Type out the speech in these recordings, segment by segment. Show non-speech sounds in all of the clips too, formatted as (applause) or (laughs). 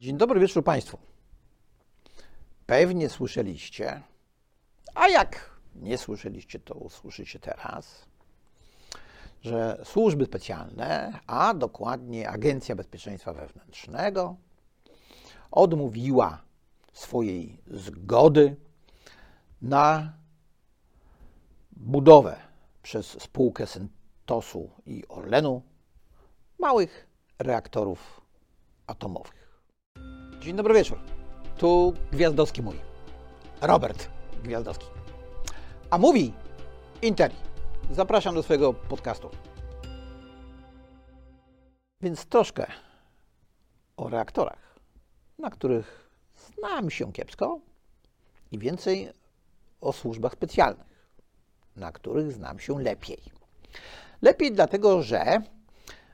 Dzień dobry wieczór Państwu. Pewnie słyszeliście, a jak nie słyszeliście, to usłyszycie teraz, że służby specjalne, a dokładnie Agencja Bezpieczeństwa Wewnętrznego, odmówiła swojej zgody na budowę przez spółkę Syntosu i Orlenu małych reaktorów atomowych. Dzień dobry wieczór. Tu Gwiazdowski mówi. Robert Gwiazdowski. A mówi Interi. Zapraszam do swojego podcastu. Więc troszkę o reaktorach, na których znam się kiepsko i więcej o służbach specjalnych, na których znam się lepiej. Lepiej dlatego, że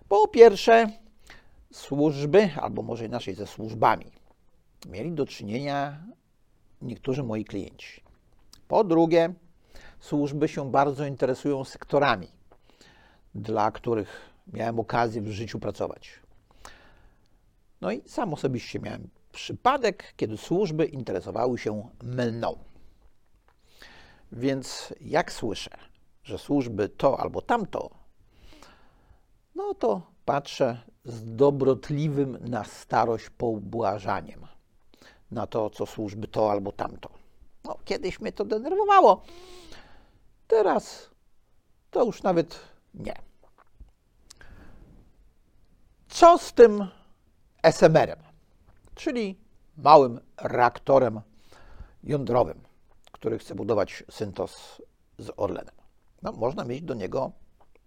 po pierwsze służby, albo może inaczej ze służbami, mieli do czynienia niektórzy moi klienci. Po drugie, służby się bardzo interesują sektorami, dla których miałem okazję w życiu pracować. No i sam osobiście miałem przypadek, kiedy służby interesowały się mną. Więc jak słyszę, że służby to albo tamto, no to patrzę z dobrotliwym na starość pobłażaniem na to, co służby to albo tamto. No, kiedyś mnie to denerwowało. Teraz to już nawet nie. Co z tym SMR-em, czyli małym reaktorem jądrowym, który chce budować Syntos z Orlenem? No, można mieć do niego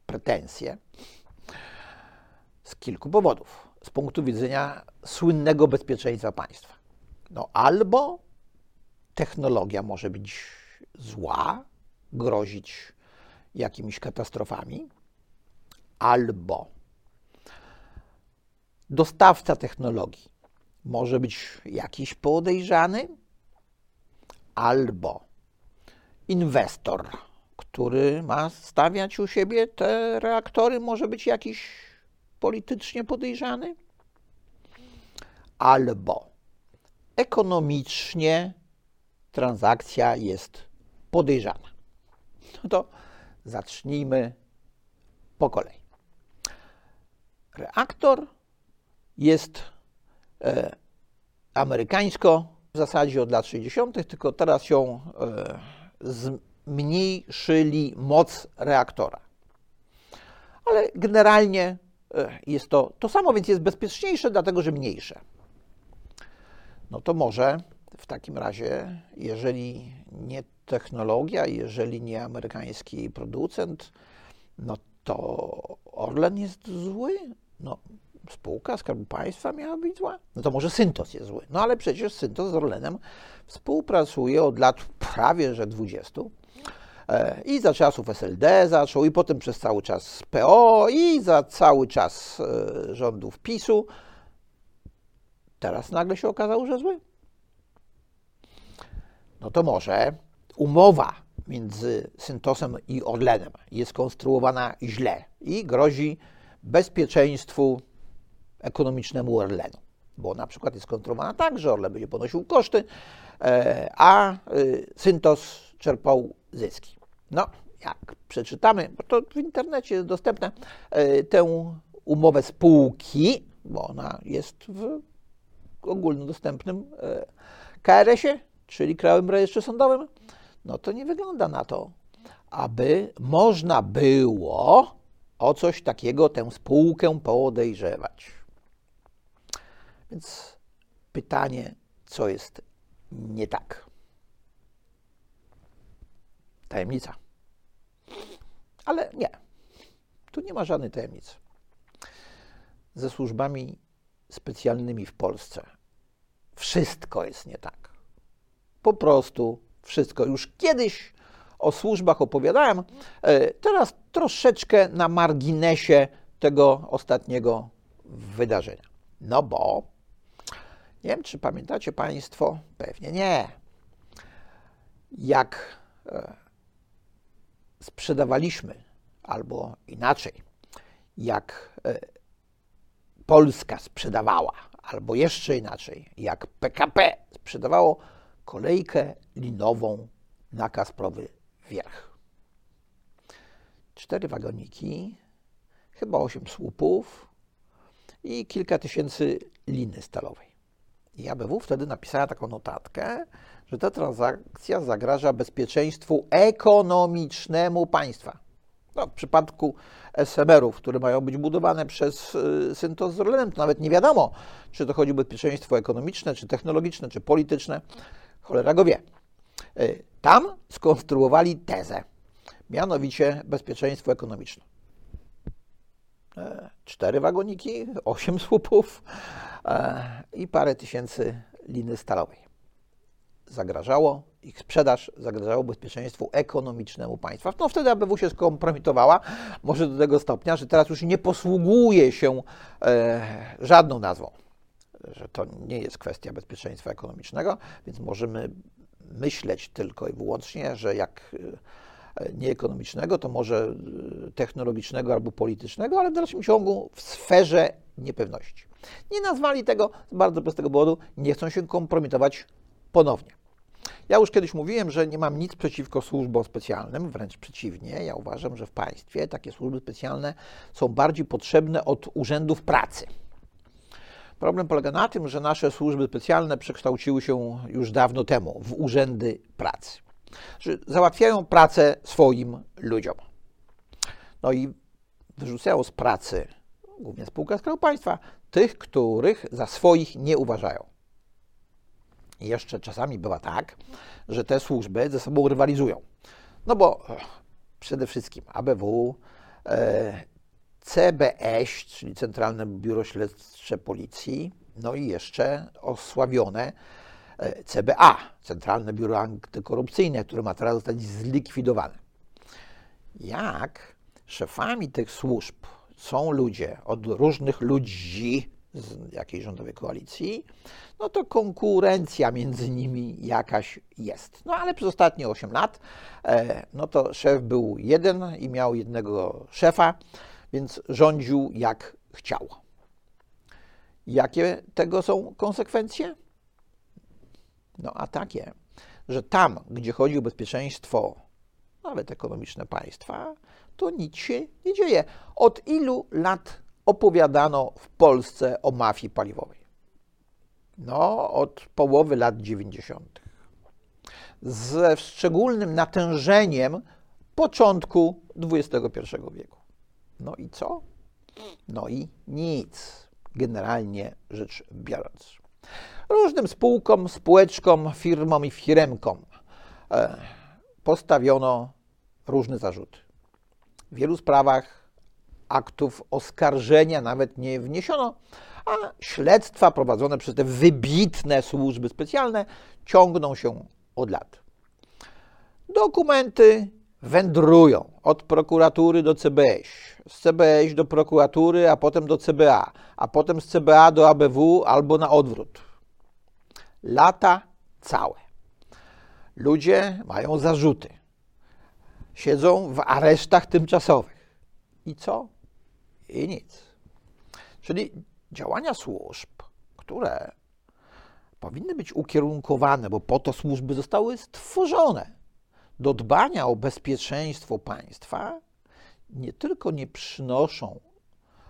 pretensje z kilku powodów. Z punktu widzenia słynnego bezpieczeństwa państwa. No albo technologia może być zła, grozić jakimiś katastrofami, albo dostawca technologii może być jakiś podejrzany, albo inwestor, który ma stawiać u siebie te reaktory, może być jakiś politycznie podejrzany, albo ekonomicznie transakcja jest podejrzana. No to zacznijmy po kolei. Reaktor jest e, amerykańsko w zasadzie od lat 60., tylko teraz się e, zmniejszyli moc reaktora. Ale generalnie e, jest to to samo, więc jest bezpieczniejsze, dlatego że mniejsze no to może w takim razie, jeżeli nie technologia, jeżeli nie amerykański producent, no to Orlen jest zły. No, spółka Skarbu Państwa miała być zła. No to może Syntos jest zły. No ale przecież Syntos z Orlenem współpracuje od lat prawie że 20. E, I za czasów SLD zaczął, i potem przez cały czas PO, i za cały czas e, rządów PiSu. Teraz nagle się okazało, że zły. No to może umowa między Syntosem i Orlenem jest konstruowana źle i grozi bezpieczeństwu ekonomicznemu Orlenu. Bo na przykład jest konstruowana tak, że Orlen będzie ponosił koszty, e, a y, Syntos czerpał zyski. No, jak przeczytamy, bo to w internecie jest dostępne, e, tę umowę spółki, bo ona jest w ogólnodostępnym e, KRS-ie, czyli Krajowym Rejestrze Sądowym, no to nie wygląda na to, aby można było o coś takiego tę spółkę podejrzewać. Więc pytanie, co jest nie tak? Tajemnica. Ale nie, tu nie ma żadnej tajemnicy. Ze służbami specjalnymi w Polsce wszystko jest nie tak. Po prostu wszystko. Już kiedyś o służbach opowiadałem, e, teraz troszeczkę na marginesie tego ostatniego wydarzenia. No bo nie wiem, czy pamiętacie Państwo, pewnie nie. Jak e, sprzedawaliśmy, albo inaczej, jak e, Polska sprzedawała albo jeszcze inaczej, jak PKP sprzedawało kolejkę linową na Kasprowy Wierch. Cztery wagoniki, chyba osiem słupów i kilka tysięcy liny stalowej. I ABW wtedy napisała taką notatkę, że ta transakcja zagraża bezpieczeństwu ekonomicznemu państwa. No, w przypadku SMR-ów, które mają być budowane przez y, Syntos z Orlenem, to nawet nie wiadomo, czy to chodzi o bezpieczeństwo ekonomiczne, czy technologiczne, czy polityczne. Cholera go wie. Y, tam skonstruowali tezę, mianowicie bezpieczeństwo ekonomiczne. E, cztery wagoniki, osiem słupów e, i parę tysięcy liny stalowej. Zagrażało ich sprzedaż, zagrażało bezpieczeństwu ekonomicznemu państwa. No wtedy ABW się skompromitowała, może do tego stopnia, że teraz już nie posługuje się e, żadną nazwą, że to nie jest kwestia bezpieczeństwa ekonomicznego, więc możemy myśleć tylko i wyłącznie, że jak nie ekonomicznego, to może y, technologicznego albo politycznego, ale w dalszym ciągu w sferze niepewności. Nie nazwali tego z bardzo prostego powodu, nie chcą się kompromitować ponownie. Ja już kiedyś mówiłem, że nie mam nic przeciwko służbom specjalnym, wręcz przeciwnie. Ja uważam, że w państwie takie służby specjalne są bardziej potrzebne od urzędów pracy. Problem polega na tym, że nasze służby specjalne przekształciły się już dawno temu w urzędy pracy że załatwiają pracę swoim ludziom. No i wyrzucają z pracy, głównie spółka Skarbu Państwa, tych, których za swoich nie uważają. Jeszcze czasami bywa tak, że te służby ze sobą rywalizują. No bo przede wszystkim ABW, e, CBS, czyli Centralne Biuro Śledcze Policji, no i jeszcze osławione E, CBA, Centralne Biuro Antykorupcyjne, które ma teraz zostać zlikwidowane. Jak szefami tych służb są ludzie od różnych ludzi z jakiejś rządowej koalicji, no to konkurencja między nimi jakaś jest. No ale przez ostatnie 8 lat, e, no to szef był jeden i miał jednego szefa, więc rządził jak chciał. Jakie tego są konsekwencje? No a takie, że tam, gdzie chodzi o bezpieczeństwo, nawet ekonomiczne państwa, to nic się nie dzieje. Od ilu lat opowiadano w Polsce o mafii paliwowej? No, od połowy lat 90. Ze szczególnym natężeniem początku XXI wieku. No i co? No i nic, generalnie rzecz biorąc różnym spółkom, spółeczkom, firmom i firemkom e, postawiono różne zarzuty. W wielu sprawach aktów oskarżenia nawet nie wniesiono, a śledztwa prowadzone przez te wybitne służby specjalne ciągną się od lat. Dokumenty wędrują od prokuratury do CBS, z CBS do prokuratury, a potem do CBA, a potem z CBA do ABW albo na odwrót lata całe. Ludzie mają zarzuty. Siedzą w aresztach tymczasowych. I co? I nic. Czyli działania służb, które powinny być ukierunkowane, bo po to służby zostały stworzone, do dbania o bezpieczeństwo państwa, nie tylko nie przynoszą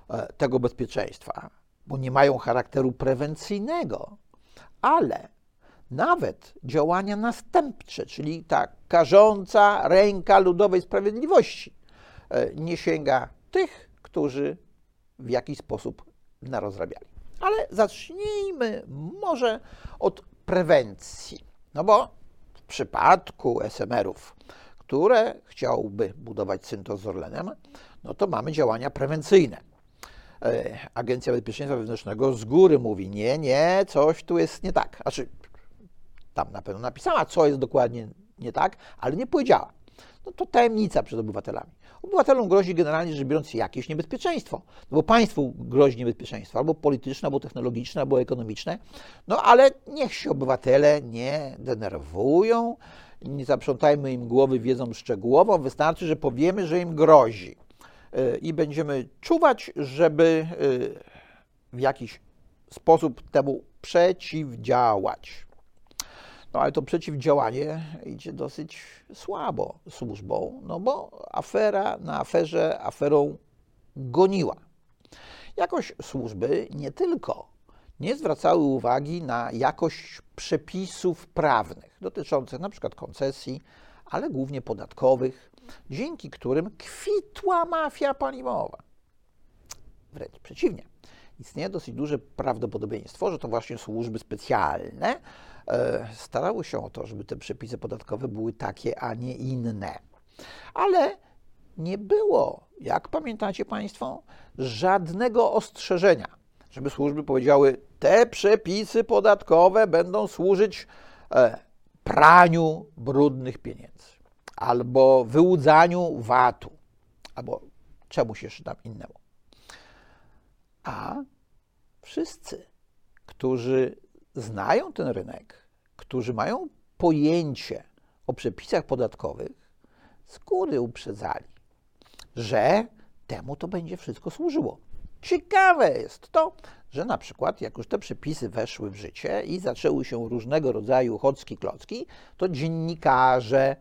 e, tego bezpieczeństwa, bo nie mają charakteru prewencyjnego, ale nawet działania następcze, czyli ta karząca ręka ludowej sprawiedliwości, e, nie sięga tych, którzy w jakiś sposób narozrabiali. Ale zacznijmy może od prewencji. No bo w przypadku SMR-ów, które chciałby budować syntos z Orlenem, no to mamy działania prewencyjne. E, Agencja Bezpieczeństwa Wewnętrznego z góry mówi, nie, nie, coś tu jest nie tak. Znaczy, tam na pewno napisała, co jest dokładnie nie tak, ale nie powiedziała. No to tajemnica przed obywatelami. Obywatelom grozi generalnie rzecz biorąc jakieś niebezpieczeństwo, no bo państwu grozi niebezpieczeństwo, albo polityczne, albo technologiczne, albo ekonomiczne, no ale niech się obywatele nie denerwują, nie zaprzątajmy im głowy wiedzą szczegółową, wystarczy, że powiemy, że im grozi i będziemy czuwać, żeby y, w jakiś sposób temu przeciwdziałać. No ale to przeciwdziałanie idzie dosyć słabo służbą, no bo afera na aferze aferą goniła. Jakoś służby nie tylko nie zwracały uwagi na jakość przepisów prawnych dotyczących np. koncesji, ale głównie podatkowych, dzięki którym kwitła mafia paliwowa. Wręcz przeciwnie. Istnieje dosyć duże prawdopodobieństwo, że to właśnie służby specjalne starały się o to, żeby te przepisy podatkowe były takie, a nie inne. Ale nie było, jak pamiętacie Państwo, żadnego ostrzeżenia, żeby służby powiedziały, te przepisy podatkowe będą służyć e, praniu brudnych pieniędzy, albo wyłudzaniu VAT-u, albo czemuś jeszcze tam innemu. A wszyscy, którzy znają ten rynek, którzy mają pojęcie o przepisach podatkowych, z góry uprzedzali, że temu to będzie wszystko służyło. Ciekawe jest to, że na przykład jak już te przepisy weszły w życie i zaczęły się różnego rodzaju chocki klocki, to dziennikarze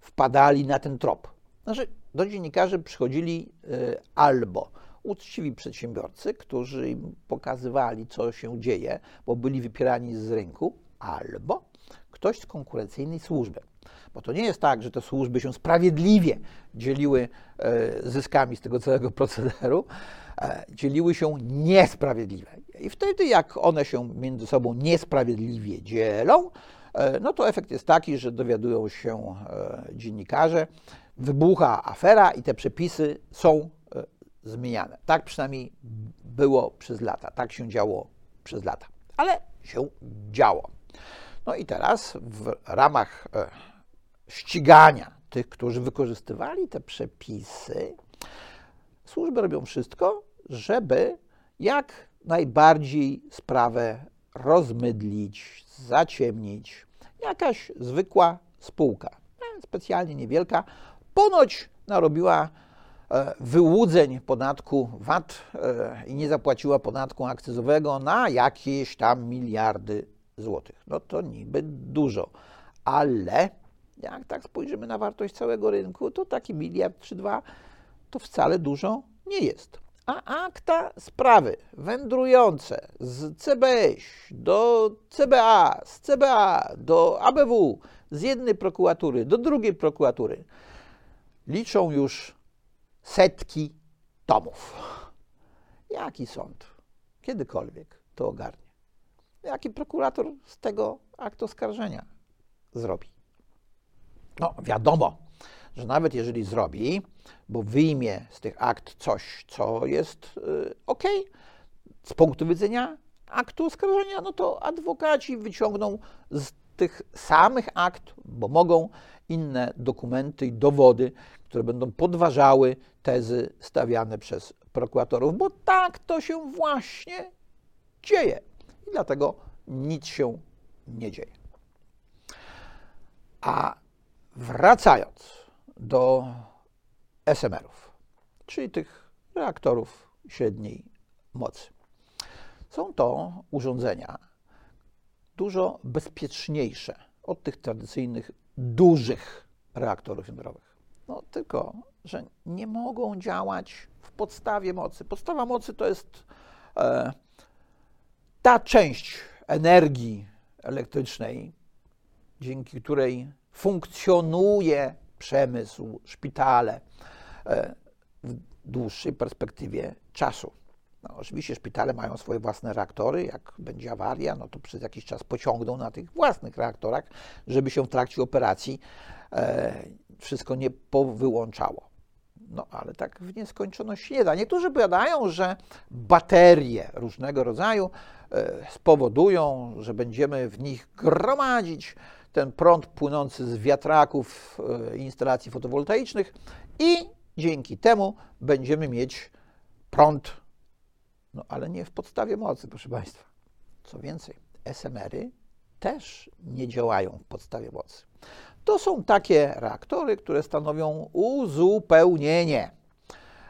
wpadali na ten trop. Znaczy, do dziennikarzy przychodzili y, albo uczciwi przedsiębiorcy, którzy im pokazywali, co się dzieje, bo byli wypierani z rynku, albo ktoś z konkurencyjnej służby. Bo to nie jest tak, że te służby się sprawiedliwie dzieliły e, zyskami z tego całego (laughs) procederu, e, dzieliły się niesprawiedliwie. I wtedy, jak one się między sobą niesprawiedliwie dzielą, e, no to efekt jest taki, że dowiadują się dziennikarze, wybucha afera i te przepisy są zmieniane. Tak przynajmniej było przez lata, tak się działo przez lata, ale się działo. No i teraz w ramach e, ścigania tych, którzy wykorzystywali te przepisy, służby robią wszystko, żeby jak najbardziej sprawę rozmydlić, zaciemnić. Jakaś zwykła spółka, e, specjalnie niewielka, ponoć narobiła wyłudzeń podatku VAT i nie zapłaciła podatku akcyzowego na jakieś tam miliardy złotych. No to niby dużo, ale jak tak spojrzymy na wartość całego rynku, to taki miliard czy dwa to wcale dużo nie jest. A akta sprawy wędrujące z CBS do CBA, z CBA do ABW, z jednej prokuratury do drugiej prokuratury liczą już setki tomów. Jaki sąd kiedykolwiek to ogarnie? jaki prokurator z tego akt oskarżenia zrobi. No, wiadomo, że nawet jeżeli zrobi, bo wyjmie z tych akt coś, co jest yy, ok, z punktu widzenia aktu oskarżenia, no to adwokaci wyciągną z tych samych akt, bo mogą inne dokumenty i dowody, które będą podważały tezy stawiane przez prokuratorów, bo tak to się właśnie dzieje i dlatego nic się nie dzieje. A wracając do SMR-ów, czyli tych reaktorów średniej mocy. Są to urządzenia dużo bezpieczniejsze od tych tradycyjnych dużych reaktorów jądrowych. No tylko, że nie mogą działać w podstawie mocy. Podstawa mocy to jest e, ta część energii elektrycznej, dzięki której funkcjonuje przemysł, szpitale e, w dłuższej perspektywie czasu. No, oczywiście szpitale mają swoje własne reaktory. Jak będzie awaria, no to przez jakiś czas pociągną na tych własnych reaktorach, żeby się w trakcie operacji e, wszystko nie powyłączało. No ale tak w nieskończoność nie da. Niektórzy powiadają, że baterie różnego rodzaju e, spowodują, że będziemy w nich gromadzić ten prąd płynący z wiatraków e, instalacji fotowoltaicznych i dzięki temu będziemy mieć prąd, no ale nie w podstawie mocy, proszę Państwa. Co więcej, SMR-y też nie działają w podstawie mocy. To są takie reaktory, które stanowią uzupełnienie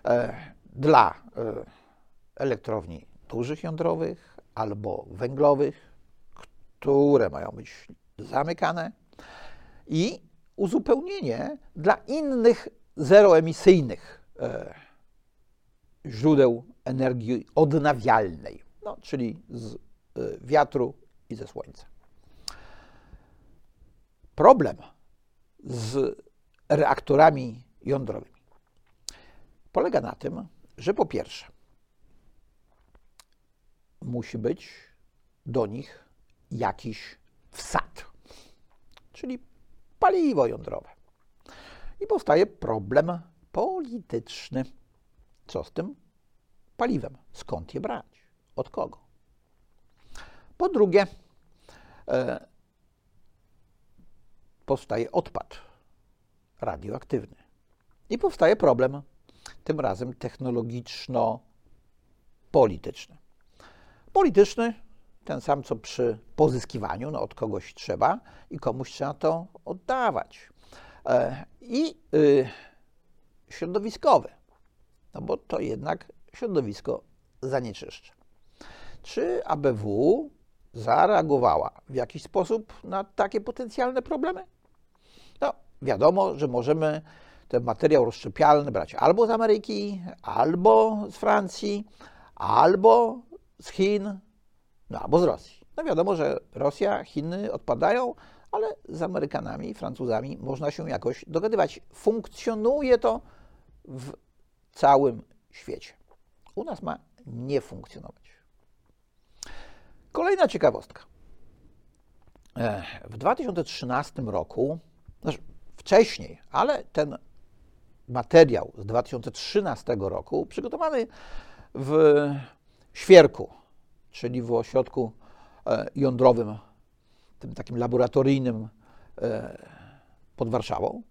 e, dla e, elektrowni dużych jądrowych albo węglowych, które mają być zamykane i uzupełnienie dla innych zeroemisyjnych e, źródeł energii odnawialnej, no, czyli z e, wiatru i ze słońca. Problem z reaktorami jądrowymi polega na tym, że po pierwsze musi być do nich jakiś wsad, czyli paliwo jądrowe. I powstaje problem polityczny. Co z tym paliwem? Skąd je brać? Od kogo? Po drugie, e, powstaje odpad radioaktywny. I powstaje problem, tym razem technologiczno-polityczny. Polityczny, ten sam co przy pozyskiwaniu, no od kogoś trzeba i komuś trzeba to oddawać. E, I y, środowiskowy, no bo to jednak środowisko zanieczyszcza. Czy ABW zareagowała w jakiś sposób na takie potencjalne problemy? No, wiadomo, że możemy ten materiał rozszczepialny brać albo z Ameryki, albo z Francji, albo z Chin, no albo z Rosji. No wiadomo, że Rosja, Chiny odpadają, ale z Amerykanami, Francuzami można się jakoś dogadywać. Funkcjonuje to w całym świecie. U nas ma nie funkcjonować. Kolejna ciekawostka. W 2013 roku, znaczy wcześniej, ale ten materiał z 2013 roku przygotowany w Świerku, czyli w ośrodku e, jądrowym, tym takim laboratoryjnym e, pod Warszawą,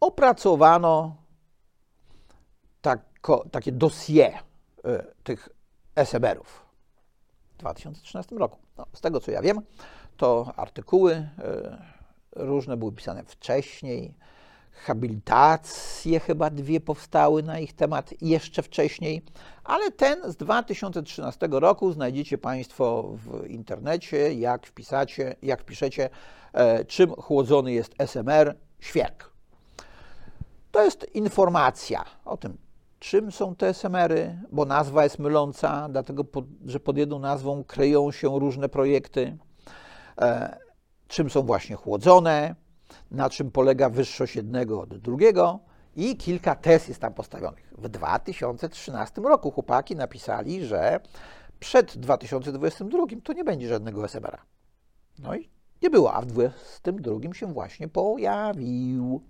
opracowano takie dossier e, tych SMR-ów w 2013 roku. No, z tego co ja wiem, to artykuły różne były pisane wcześniej, habilitacje chyba dwie powstały na ich temat jeszcze wcześniej, ale ten z 2013 roku znajdziecie Państwo w internecie, jak wpisacie, jak wpiszecie, e, czym chłodzony jest SMR, świerk. To jest informacja o tym, czym są te SMR-y, bo nazwa jest myląca, dlatego, że pod jedną nazwą kryją się różne projekty, e, czym są właśnie chłodzone, na czym polega wyższość jednego od drugiego i kilka tez jest tam postawionych. W 2013 roku chłopaki napisali, że przed 2022 to nie będzie żadnego SMR-a. No i nie było, a w 2022 się właśnie pojawił.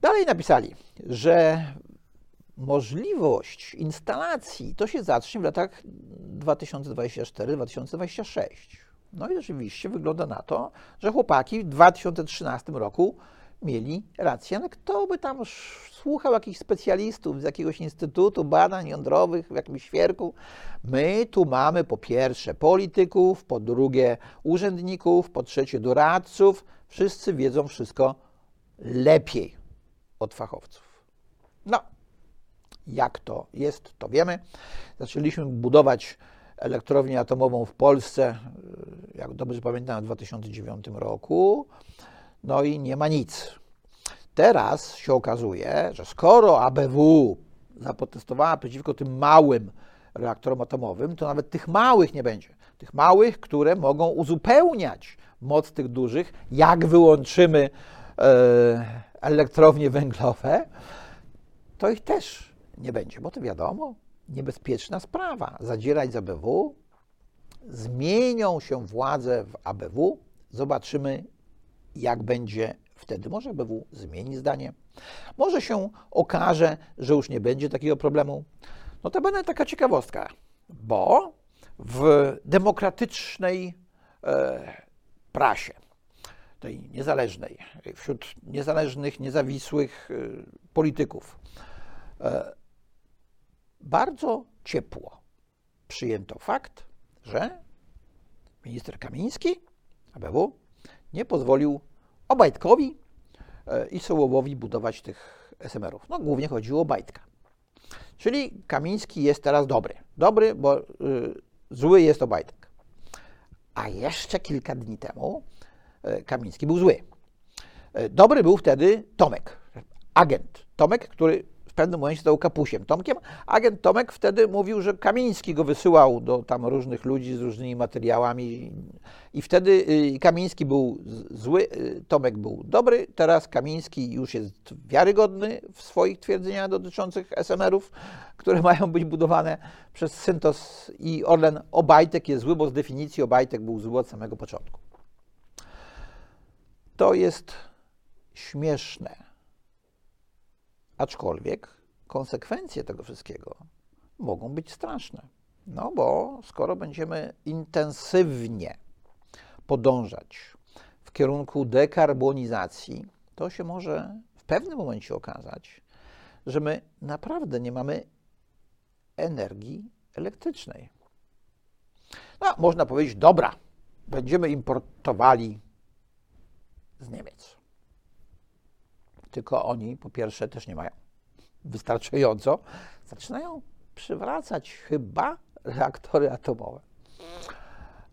Dalej napisali, że możliwość instalacji to się zacznie w latach 2024-2026. No i rzeczywiście wygląda na to, że chłopaki w 2013 roku mieli rację. No kto by tam słuchał jakichś specjalistów z jakiegoś Instytutu Badań Jądrowych w jakimś świerku? My tu mamy po pierwsze polityków, po drugie urzędników, po trzecie doradców. Wszyscy wiedzą wszystko lepiej od fachowców. No, jak to jest, to wiemy. Zaczęliśmy budować elektrownię atomową w Polsce, jak dobrze pamiętam, w 2009 roku. No i nie ma nic. Teraz się okazuje, że skoro ABW zaprotestowała przeciwko tym małym reaktorom atomowym, to nawet tych małych nie będzie. Tych małych, które mogą uzupełniać moc tych dużych, jak wyłączymy e, elektrownie węglowe, to ich też nie będzie, bo to wiadomo, niebezpieczna sprawa. Zadzierać z ABW, zmienią się władze w ABW, zobaczymy, jak będzie wtedy. Może ABW zmieni zdanie, może się okaże, że już nie będzie takiego problemu. No to będzie taka ciekawostka, bo w demokratycznej e, prasie, tej niezależnej, wśród niezależnych, niezawisłych e, polityków, e, bardzo ciepło przyjęto fakt, że minister Kamiński, ABW, nie pozwolił Obajtkowi e, i Sołowowi budować tych SMR-ów. No głównie chodziło o Bajtka. Czyli Kamiński jest teraz dobry. Dobry, bo y, zły jest Obajtek. A jeszcze kilka dni temu e, Kamiński był zły. E, dobry był wtedy Tomek, agent. Tomek, który w pewnym momencie stał kapusiem Tomkiem. Agent Tomek wtedy mówił, że Kamiński go wysyłał do tam różnych ludzi z różnymi materiałami i wtedy y, Kamiński był zły, y, Tomek był dobry, teraz Kamiński już jest wiarygodny w swoich twierdzeniach dotyczących SMR-ów, które (laughs) mają być budowane przez Syntos i Orlen. Obajtek jest zły, bo z definicji Obajtek był zły od samego początku. To jest śmieszne Aczkolwiek konsekwencje tego wszystkiego mogą być straszne. No bo skoro będziemy intensywnie podążać w kierunku dekarbonizacji, to się może w pewnym momencie okazać, że my naprawdę nie mamy energii elektrycznej. No, można powiedzieć, dobra, będziemy importowali z Niemiec. Tylko oni po pierwsze też nie mają wystarczająco. Zaczynają przywracać chyba reaktory atomowe.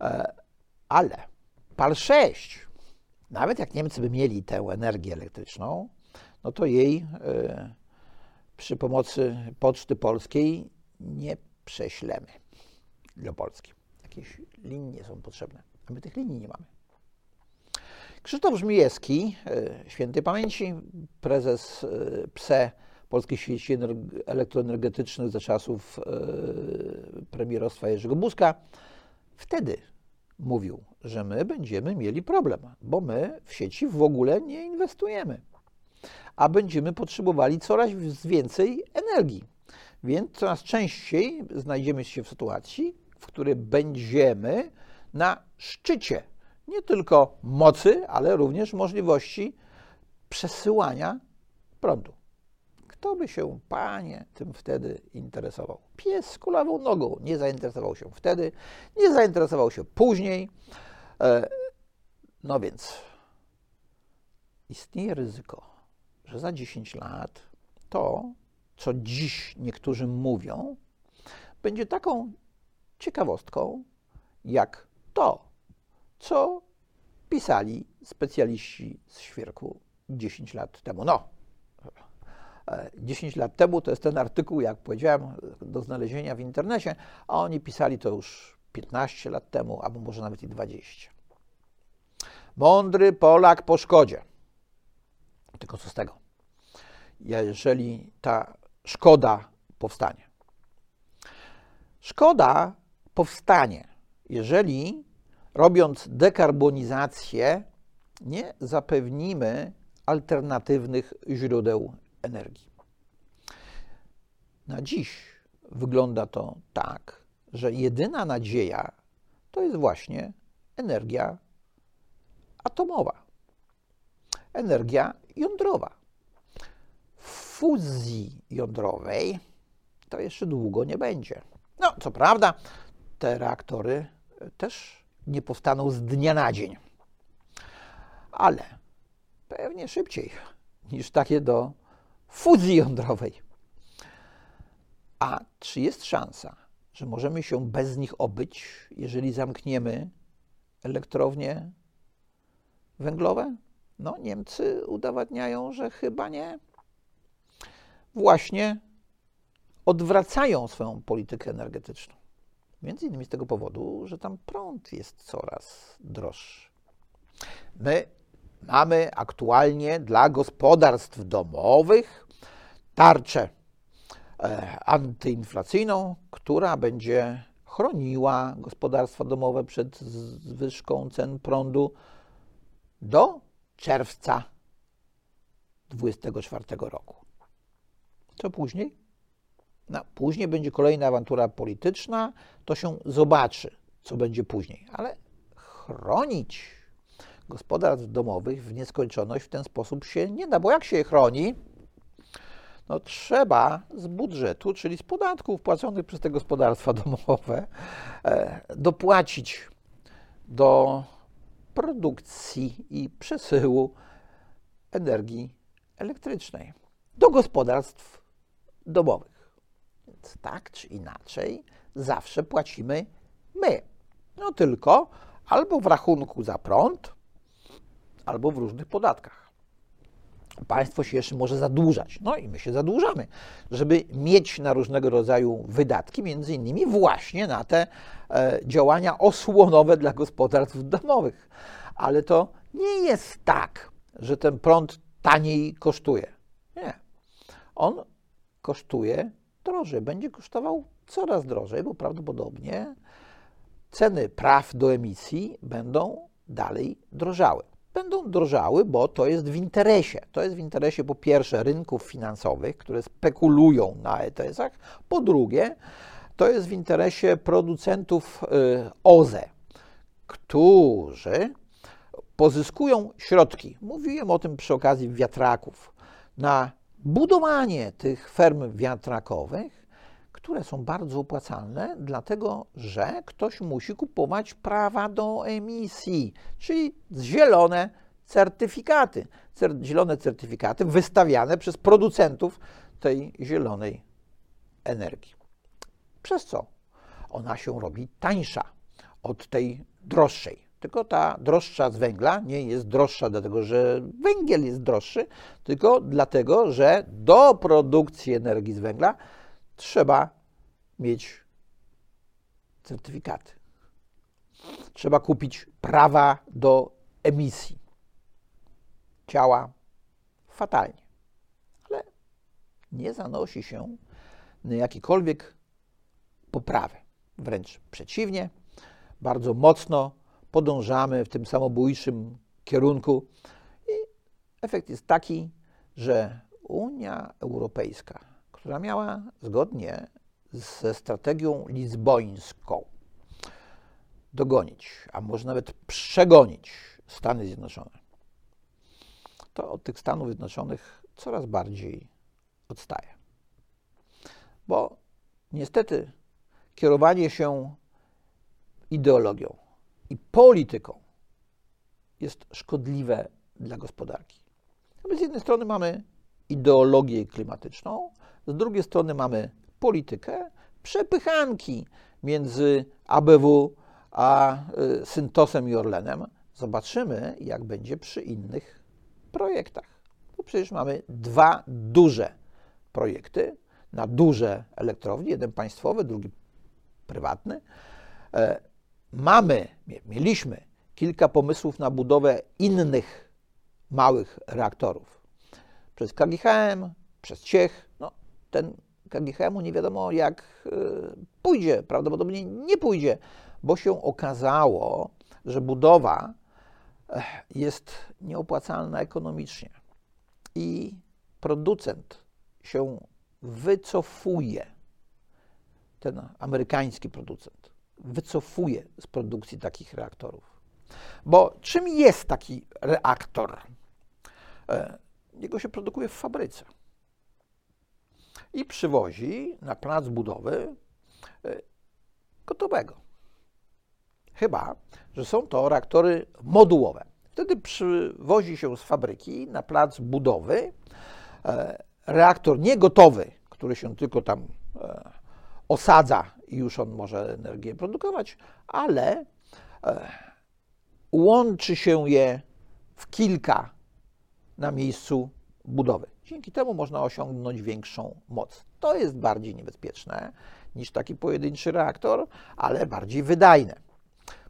E, ale PAL 6, nawet jak Niemcy by mieli tę energię elektryczną, no to jej e, przy pomocy Poczty Polskiej nie prześlemy do Polski. Jakieś linie są potrzebne, a my tych linii nie mamy. Krzysztof Żmijewski, e, świętej pamięci, prezes e, PSE, Polskich Sieci Elektroenergetycznych za czasów e, premierostwa Jerzego Buzka, wtedy mówił, że my będziemy mieli problem, bo my w sieci w ogóle nie inwestujemy, a będziemy potrzebowali coraz więcej energii. Więc coraz częściej znajdziemy się w sytuacji, w której będziemy na szczycie nie tylko mocy, ale również możliwości przesyłania prądu. Kto by się, panie, tym wtedy interesował? Pies z kulawą nogą nie zainteresował się wtedy, nie zainteresował się później. E, no więc istnieje ryzyko, że za 10 lat to, co dziś niektórzy mówią, będzie taką ciekawostką, jak to, co pisali specjaliści z świerku 10 lat temu. No, 10 lat temu to jest ten artykuł, jak powiedziałem, do znalezienia w internecie, a oni pisali to już 15 lat temu, albo może nawet i 20. Mądry Polak po szkodzie. Tylko co z tego? Jeżeli ta szkoda powstanie. Szkoda powstanie, jeżeli robiąc dekarbonizację, nie zapewnimy alternatywnych źródeł energii. Na dziś wygląda to tak, że jedyna nadzieja to jest właśnie energia atomowa, energia jądrowa. Fuzji jądrowej to jeszcze długo nie będzie. No, co prawda, te reaktory też nie powstaną z dnia na dzień. Ale pewnie szybciej niż takie do fuzji jądrowej. A czy jest szansa, że możemy się bez nich obyć, jeżeli zamkniemy elektrownie węglowe? No, Niemcy udowadniają, że chyba nie. Właśnie odwracają swoją politykę energetyczną. Między innymi z tego powodu, że tam prąd jest coraz droższy. My mamy aktualnie dla gospodarstw domowych tarczę e, antyinflacyjną, która będzie chroniła gospodarstwa domowe przed zwyżką cen prądu do czerwca 2024 roku. Co później? No, później będzie kolejna awantura polityczna, to się zobaczy, co będzie później. Ale chronić gospodarstw domowych w nieskończoność w ten sposób się nie da, bo jak się je chroni, no trzeba z budżetu, czyli z podatków płaconych przez te gospodarstwa (laughs) domowe, e, dopłacić do produkcji i przesyłu energii elektrycznej do gospodarstw domowych. Tak czy inaczej, zawsze płacimy My. No tylko albo w rachunku za prąd, albo w różnych podatkach. Państwo się jeszcze może zadłużać. No i my się zadłużamy, żeby mieć na różnego rodzaju wydatki, między innymi właśnie na te e, działania osłonowe dla gospodarstw domowych. Ale to nie jest tak, że ten prąd taniej kosztuje. Nie. On kosztuje drożej, będzie kosztował coraz drożej, bo prawdopodobnie ceny praw do emisji będą dalej drożały. Będą drożały, bo to jest w interesie. To jest w interesie po pierwsze rynków finansowych, które spekulują na ETS-ach, po drugie to jest w interesie producentów y, OZE, którzy pozyskują środki. Mówiłem o tym przy okazji wiatraków. Na budowanie tych ferm wiatrakowych, które są bardzo opłacalne, dlatego że ktoś musi kupować prawa do emisji, czyli zielone certyfikaty. Cer zielone certyfikaty wystawiane przez producentów tej zielonej energii. Przez co ona się robi tańsza od tej droższej. Tylko ta droższa z węgla nie jest droższa dlatego, że węgiel jest droższy, tylko dlatego, że do produkcji energii z węgla trzeba mieć certyfikaty. Trzeba kupić prawa do emisji. Działa fatalnie, ale nie zanosi się na jakiekolwiek poprawy. Wręcz przeciwnie, bardzo mocno podążamy w tym samobójczym kierunku i efekt jest taki, że Unia Europejska, która miała zgodnie ze strategią lizbońską dogonić, a może nawet przegonić Stany Zjednoczone, to od tych Stanów Zjednoczonych coraz bardziej odstaje. Bo niestety kierowanie się ideologią i polityką jest szkodliwe dla gospodarki. z jednej strony mamy ideologię klimatyczną, z drugiej strony mamy politykę przepychanki między ABW a y, Syntosem i Orlenem. Zobaczymy, jak będzie przy innych projektach. Bo przecież mamy dwa duże projekty na duże elektrownie, jeden państwowy, drugi prywatny. E, mamy, mieliśmy kilka pomysłów na budowę innych małych reaktorów. Przez KGHM, przez Ciech. No, ten KGHM-u nie wiadomo jak e, pójdzie, prawdopodobnie nie pójdzie, bo się okazało, że budowa jest nieopłacalna ekonomicznie i producent się wycofuje, ten amerykański producent wycofuje z produkcji takich reaktorów. Bo czym jest taki reaktor? E, jego się produkuje w fabryce i przywozi na plac budowy e, gotowego. Chyba, że są to reaktory modułowe. Wtedy przywozi się z fabryki na plac budowy e, reaktor niegotowy, który się tylko tam osadza i już on może energię produkować, ale łączy się je w kilka na miejscu budowy. Dzięki temu można osiągnąć większą moc. To jest bardziej niebezpieczne niż taki pojedynczy reaktor, ale bardziej wydajne.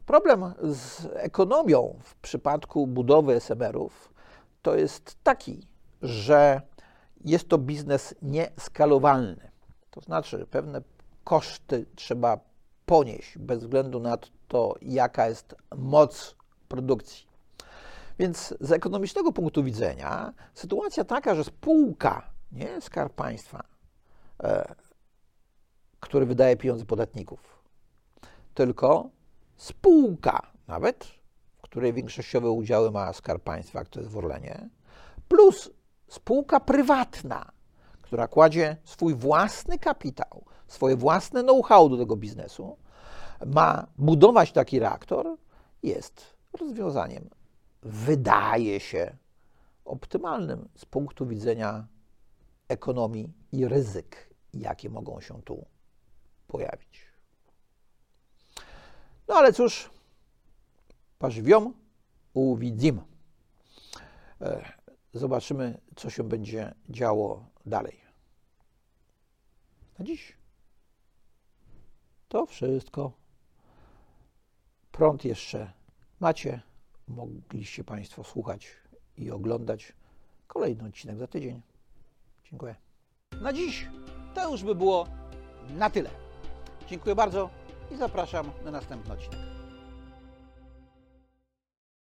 Problem z ekonomią w przypadku budowy SMR-ów to jest taki, że jest to biznes nieskalowalny. To znaczy, pewne koszty trzeba ponieść bez względu na to, jaka jest moc produkcji. Więc z ekonomicznego punktu widzenia sytuacja taka, że spółka, nie skarb państwa, e, który wydaje pieniądze podatników, tylko spółka, nawet w której większościowe udziały ma skarb państwa, to jest w Orlenie, plus spółka prywatna, która kładzie swój własny kapitał, swoje własne know-how do tego biznesu, ma budować taki reaktor, jest rozwiązaniem wydaje się optymalnym z punktu widzenia ekonomii i ryzyk, jakie mogą się tu pojawić. No ale cóż, pażwiom uwidzim. E, Zobaczymy, co się będzie działo dalej. Na dziś to wszystko. Prąd jeszcze macie. Mogliście Państwo słuchać i oglądać kolejny odcinek za tydzień. Dziękuję. Na dziś to już by było na tyle. Dziękuję bardzo i zapraszam na następny odcinek.